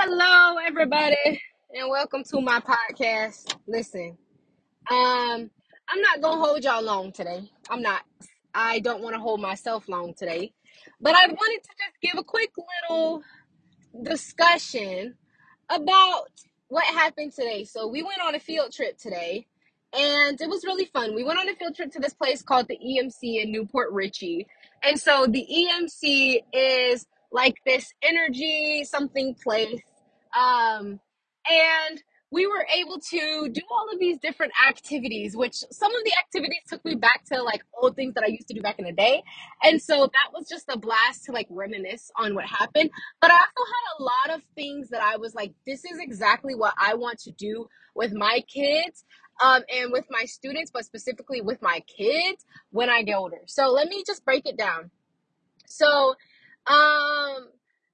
Hello, everybody, and welcome to my podcast. Listen, um, I'm not gonna hold y'all long today. I'm not. I don't want to hold myself long today, but I wanted to just give a quick little discussion about what happened today. So we went on a field trip today, and it was really fun. We went on a field trip to this place called the EMC in New Port Richey, and so the EMC is like this energy something place, um, and we were able to do all of these different activities which some of the activities took me back to like old things that i used to do back in the day and so that was just a blast to like reminisce on what happened but I also had a lot of things that I was like, this is exactly what I want to do with my kids um, and with my students, but specifically with my kids when I get older. So let me just break it down. So, um,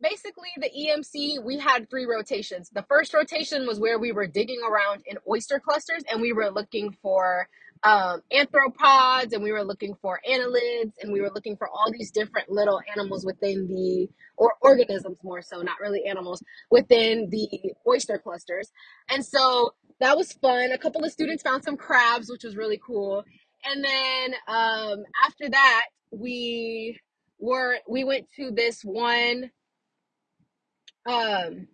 basically, the EMC, we had three rotations. The first rotation was where we were digging around in oyster clusters and we were looking for um, anthropods and we were looking for annelids and we were looking for all these different little animals within the, or organisms more so, not really animals, within the oyster clusters. And so that was fun. A couple of students found some crabs, which was really cool. And then um, after that, we were we went to this one um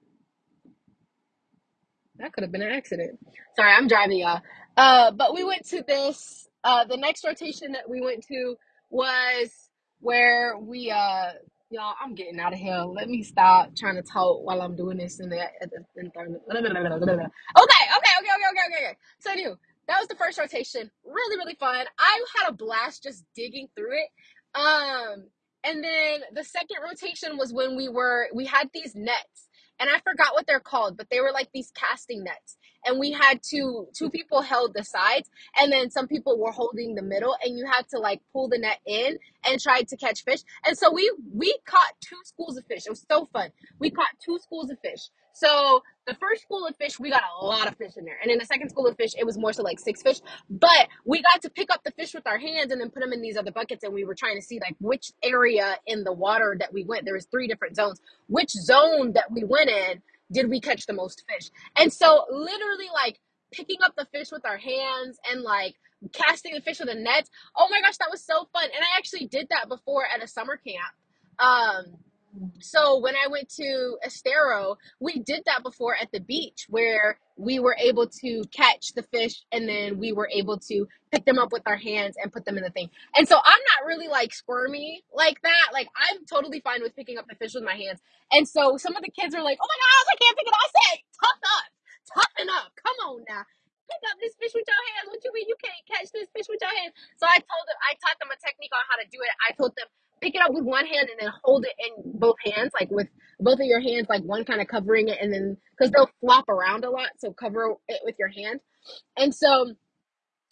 that could have been an accident. Sorry, I'm driving y'all. Uh but we went to this uh the next rotation that we went to was where we uh y'all I'm getting out of here. Let me stop trying to talk while I'm doing this in the, in the- okay, okay, okay, okay, okay, okay, okay. So anyway, that was the first rotation. Really, really fun. I had a blast just digging through it. Um and then the second rotation was when we were we had these nets and I forgot what they're called, but they were like these casting nets. And we had two two people held the sides and then some people were holding the middle and you had to like pull the net in and try to catch fish. And so we we caught two schools of fish. It was so fun. We caught two schools of fish. So the first school of fish, we got a lot of fish in there. And in the second school of fish, it was more so like six fish. But we got to pick up the fish with our hands and then put them in these other buckets. And we were trying to see like which area in the water that we went. There was three different zones which zone that we went in did we catch the most fish and so literally like picking up the fish with our hands and like casting the fish with the nets oh my gosh that was so fun and i actually did that before at a summer camp um so when I went to Estero, we did that before at the beach where we were able to catch the fish and then we were able to pick them up with our hands and put them in the thing. And so I'm not really like squirmy like that. Like I'm totally fine with picking up the fish with my hands. And so some of the kids are like, "Oh my gosh, I can't pick it." up." I said, "Tough up, toughen up. Come on now." Pick up this fish with your hands. What you mean you can't catch this fish with your hands? So I told them, I taught them a technique on how to do it. I told them pick it up with one hand and then hold it in both hands, like with both of your hands, like one kind of covering it, and then because they'll flop around a lot, so cover it with your hand. And so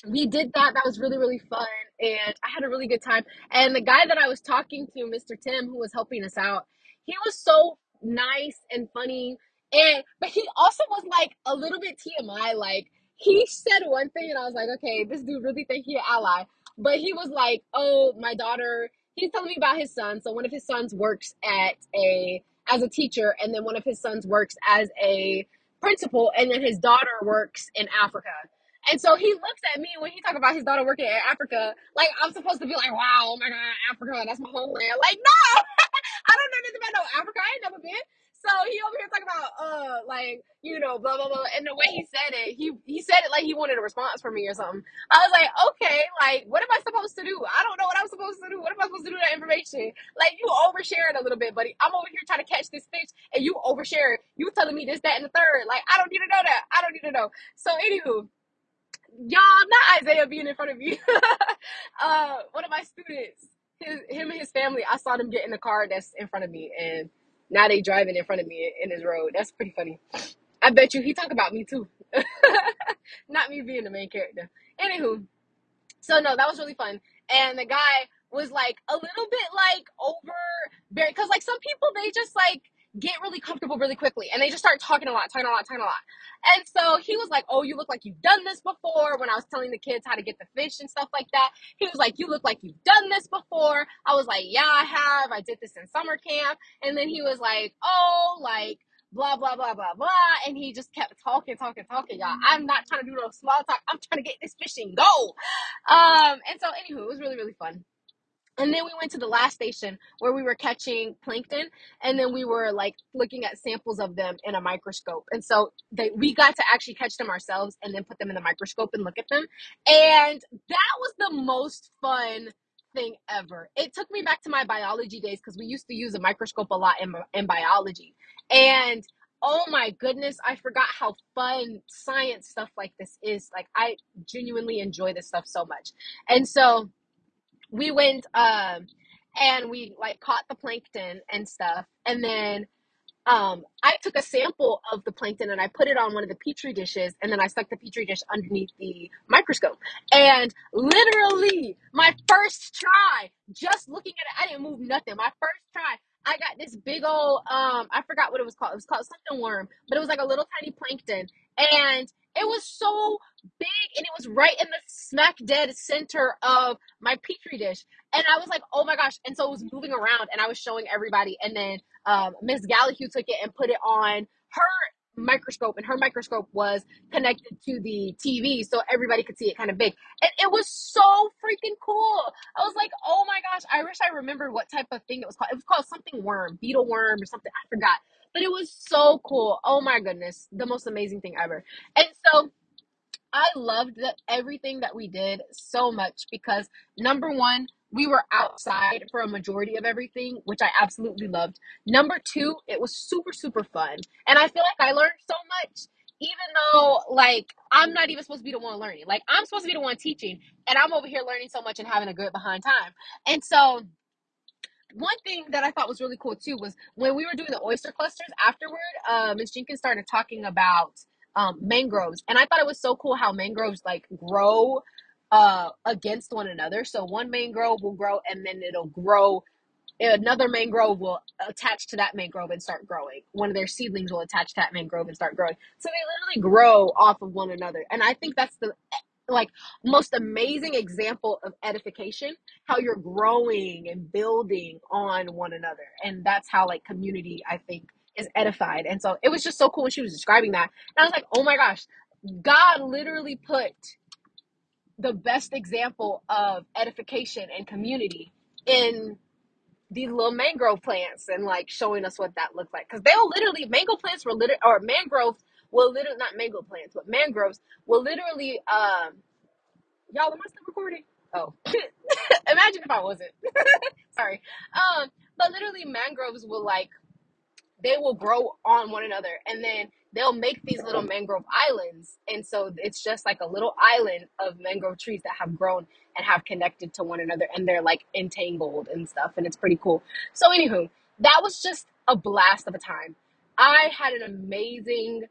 we did that. That was really, really fun. And I had a really good time. And the guy that I was talking to, Mr. Tim, who was helping us out, he was so nice and funny. And but he also was like a little bit TMI. Like he said one thing and I was like, okay, this dude really think he an ally. But he was like, oh, my daughter, he's telling me about his son. So one of his sons works at a as a teacher, and then one of his sons works as a principal, and then his daughter works in Africa. And so he looks at me when he talk about his daughter working in Africa, like I'm supposed to be like, wow, oh my god, Africa, that's my homeland. Like, no, I don't know nothing about no Africa. I ain't never been. So he over here talking about uh like, you know, blah blah blah. And the way he said it, he he said it like he wanted a response from me or something. I was like, okay, like what am I supposed to do? I don't know what I'm supposed to do. What am I supposed to do with that information? Like you oversharing a little bit, buddy. I'm over here trying to catch this fish and you overshare. You telling me this, that, and the third. Like I don't need to know that. I don't need to know. So anywho, y'all, not Isaiah being in front of you. uh, one of my students, his, him and his family, I saw them get in the car that's in front of me, and now they driving in front of me in his road. That's pretty funny. I bet you he talk about me too, not me being the main character. Anywho, so no, that was really fun. And the guy was like a little bit like over because like some people they just like get really comfortable really quickly and they just start talking a lot, talking a lot, talking a lot. And so he was like, Oh, you look like you've done this before when I was telling the kids how to get the fish and stuff like that. He was like, You look like you've done this before. I was like, Yeah, I have. I did this in summer camp. And then he was like, Oh, like blah blah blah blah blah and he just kept talking talking talking y'all i'm not trying to do no small talk i'm trying to get this fishing go um and so anywho it was really really fun and then we went to the last station where we were catching plankton and then we were like looking at samples of them in a microscope. And so they we got to actually catch them ourselves and then put them in the microscope and look at them. And that was the most fun thing ever. It took me back to my biology days because we used to use a microscope a lot in, in biology. And oh my goodness i forgot how fun science stuff like this is. Like i genuinely enjoy this stuff so much. And so we went um and we like caught the plankton and stuff and then um, I took a sample of the plankton and I put it on one of the petri dishes, and then I stuck the petri dish underneath the microscope. And literally, my first try, just looking at it, I didn't move nothing. My first try, I got this big old, um, I forgot what it was called. It was called something worm, but it was like a little tiny plankton, and it was so big, and it was right in the smack dead center of my petri dish. And I was like, oh my gosh! And so it was moving around, and I was showing everybody, and then um, Miss Gallahue took it and put it on her microscope, and her microscope was connected to the TV, so everybody could see it kind of big. And it was so freaking cool. I was like, oh my gosh, I wish I remembered what type of thing it was called. It was called something worm, beetle worm, or something. I forgot. But it was so cool. Oh my goodness, the most amazing thing ever. And so I loved that everything that we did so much because number one, we were outside for a majority of everything, which I absolutely loved. Number two, it was super, super fun. And I feel like I learned so much, even though like I'm not even supposed to be the one learning. Like I'm supposed to be the one teaching, and I'm over here learning so much and having a good behind time. And so one thing that I thought was really cool too was when we were doing the oyster clusters afterward, uh, Ms. Jenkins started talking about um, mangroves, and I thought it was so cool how mangroves like grow uh, against one another. So one mangrove will grow, and then it'll grow. Another mangrove will attach to that mangrove and start growing. One of their seedlings will attach to that mangrove and start growing. So they literally grow off of one another, and I think that's the like most amazing example of edification how you're growing and building on one another and that's how like community i think is edified and so it was just so cool when she was describing that and i was like oh my gosh god literally put the best example of edification and community in these little mangrove plants and like showing us what that looks like. Because they'll literally mango plants were literally or mangroves will literally not mango plants but mangroves will literally um y'all am i still recording? Oh. Imagine if i wasn't. Sorry. Um but literally mangroves will like they will grow on one another. And then they'll make these little mangrove islands. And so it's just like a little island of mangrove trees that have grown and have connected to one another and they're like entangled and stuff and it's pretty cool. So anywho that was just a blast of a time. I had an amazing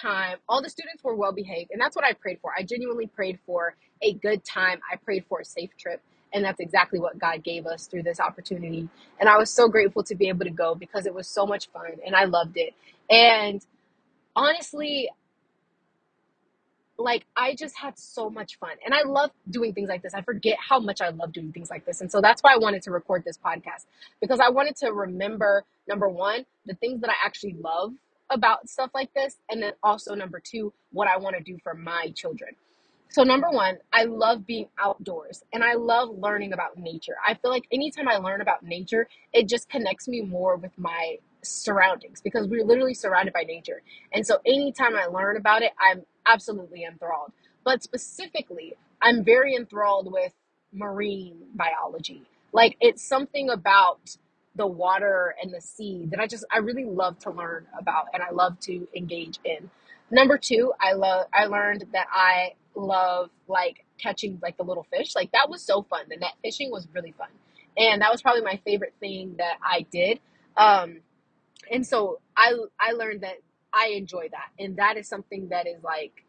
time. All the students were well behaved and that's what i prayed for. I genuinely prayed for a good time. I prayed for a safe trip and that's exactly what god gave us through this opportunity. And I was so grateful to be able to go because it was so much fun and I loved it. And honestly, like I just had so much fun. And I love doing things like this. I forget how much I love doing things like this. And so that's why I wanted to record this podcast because I wanted to remember number 1, the things that I actually love about stuff like this and then also number 2, what I want to do for my children. So, number one, I love being outdoors and I love learning about nature. I feel like anytime I learn about nature, it just connects me more with my surroundings because we're literally surrounded by nature. And so, anytime I learn about it, I'm absolutely enthralled. But specifically, I'm very enthralled with marine biology. Like, it's something about the water and the sea that I just, I really love to learn about and I love to engage in. Number two, I love, I learned that I love like catching like the little fish. Like that was so fun. The net fishing was really fun. And that was probably my favorite thing that I did. Um, and so I I learned that I enjoy that. And that is something that is like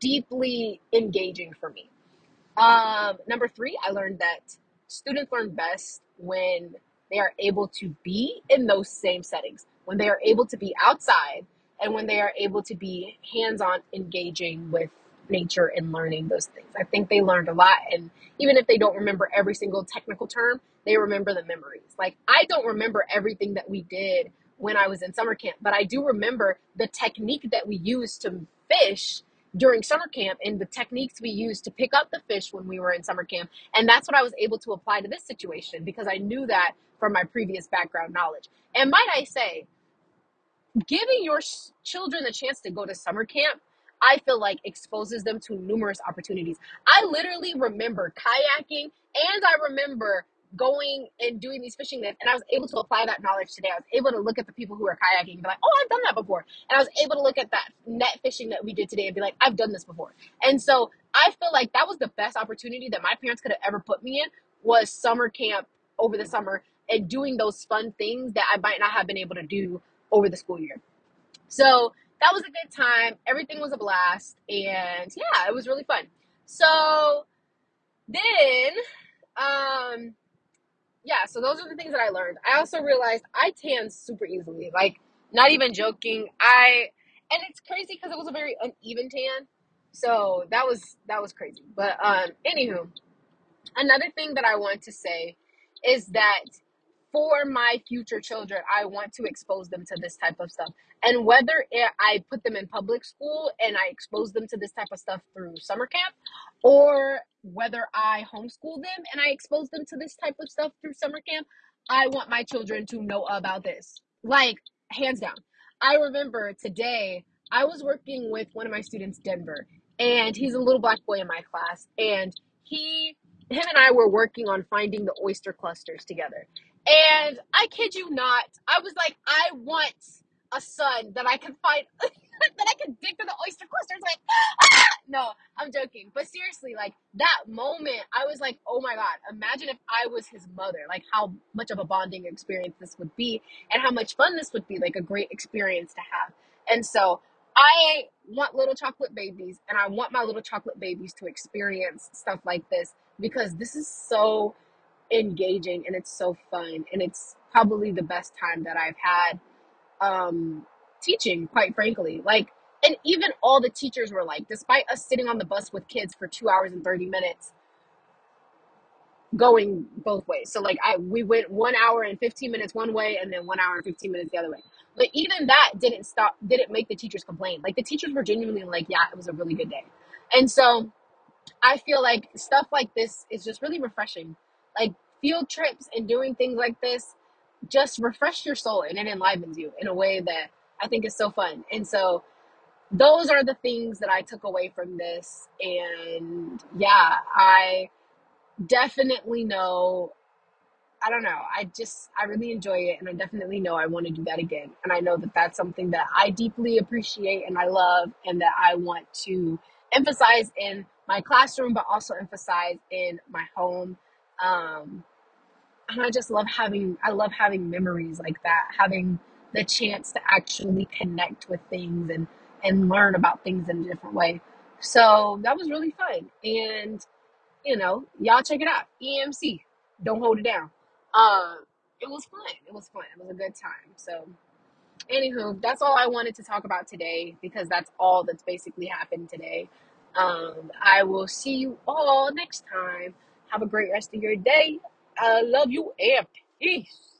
deeply engaging for me. Um, number three, I learned that students learn best when they are able to be in those same settings, when they are able to be outside, and when they are able to be hands on engaging with nature and learning those things. I think they learned a lot. And even if they don't remember every single technical term, they remember the memories. Like, I don't remember everything that we did when I was in summer camp, but I do remember the technique that we used to fish during summer camp and the techniques we used to pick up the fish when we were in summer camp. And that's what I was able to apply to this situation because I knew that from my previous background knowledge. And might I say, giving your children the chance to go to summer camp i feel like exposes them to numerous opportunities i literally remember kayaking and i remember going and doing these fishing nets and i was able to apply that knowledge today i was able to look at the people who are kayaking and be like oh i've done that before and i was able to look at that net fishing that we did today and be like i've done this before and so i feel like that was the best opportunity that my parents could have ever put me in was summer camp over the summer and doing those fun things that i might not have been able to do over the school year. So that was a good time. Everything was a blast. And yeah, it was really fun. So then, um, yeah, so those are the things that I learned. I also realized I tan super easily. Like, not even joking. I, and it's crazy because it was a very uneven tan. So that was, that was crazy. But, um, anywho, another thing that I want to say is that for my future children, I want to expose them to this type of stuff. And whether it, I put them in public school and I expose them to this type of stuff through summer camp, or whether I homeschool them and I expose them to this type of stuff through summer camp, I want my children to know about this. Like, hands down. I remember today, I was working with one of my students, Denver, and he's a little black boy in my class. And he, him and I were working on finding the oyster clusters together. And I kid you not, I was like, I want a son that I can find, that I can dig through the oyster clusters. Like, ah! no, I'm joking. But seriously, like that moment, I was like, oh my God, imagine if I was his mother, like how much of a bonding experience this would be and how much fun this would be, like a great experience to have. And so I want little chocolate babies and I want my little chocolate babies to experience stuff like this because this is so engaging and it's so fun and it's probably the best time that I've had um teaching quite frankly like and even all the teachers were like despite us sitting on the bus with kids for 2 hours and 30 minutes going both ways. So like I we went 1 hour and 15 minutes one way and then 1 hour and 15 minutes the other way. But even that didn't stop didn't make the teachers complain. Like the teachers were genuinely like yeah it was a really good day. And so I feel like stuff like this is just really refreshing. Like field trips and doing things like this just refresh your soul and it enlivens you in a way that I think is so fun. And so those are the things that I took away from this. And yeah, I definitely know I don't know. I just, I really enjoy it. And I definitely know I want to do that again. And I know that that's something that I deeply appreciate and I love and that I want to emphasize in my classroom, but also emphasize in my home. Um, and I just love having, I love having memories like that, having the chance to actually connect with things and, and learn about things in a different way. So that was really fun. And you know, y'all check it out. EMC. Don't hold it down. Um, it was fun. It was fun. It was a good time. So, anywho, that's all I wanted to talk about today because that's all that's basically happened today. Um, I will see you all next time. Have a great rest of your day. I love you and peace.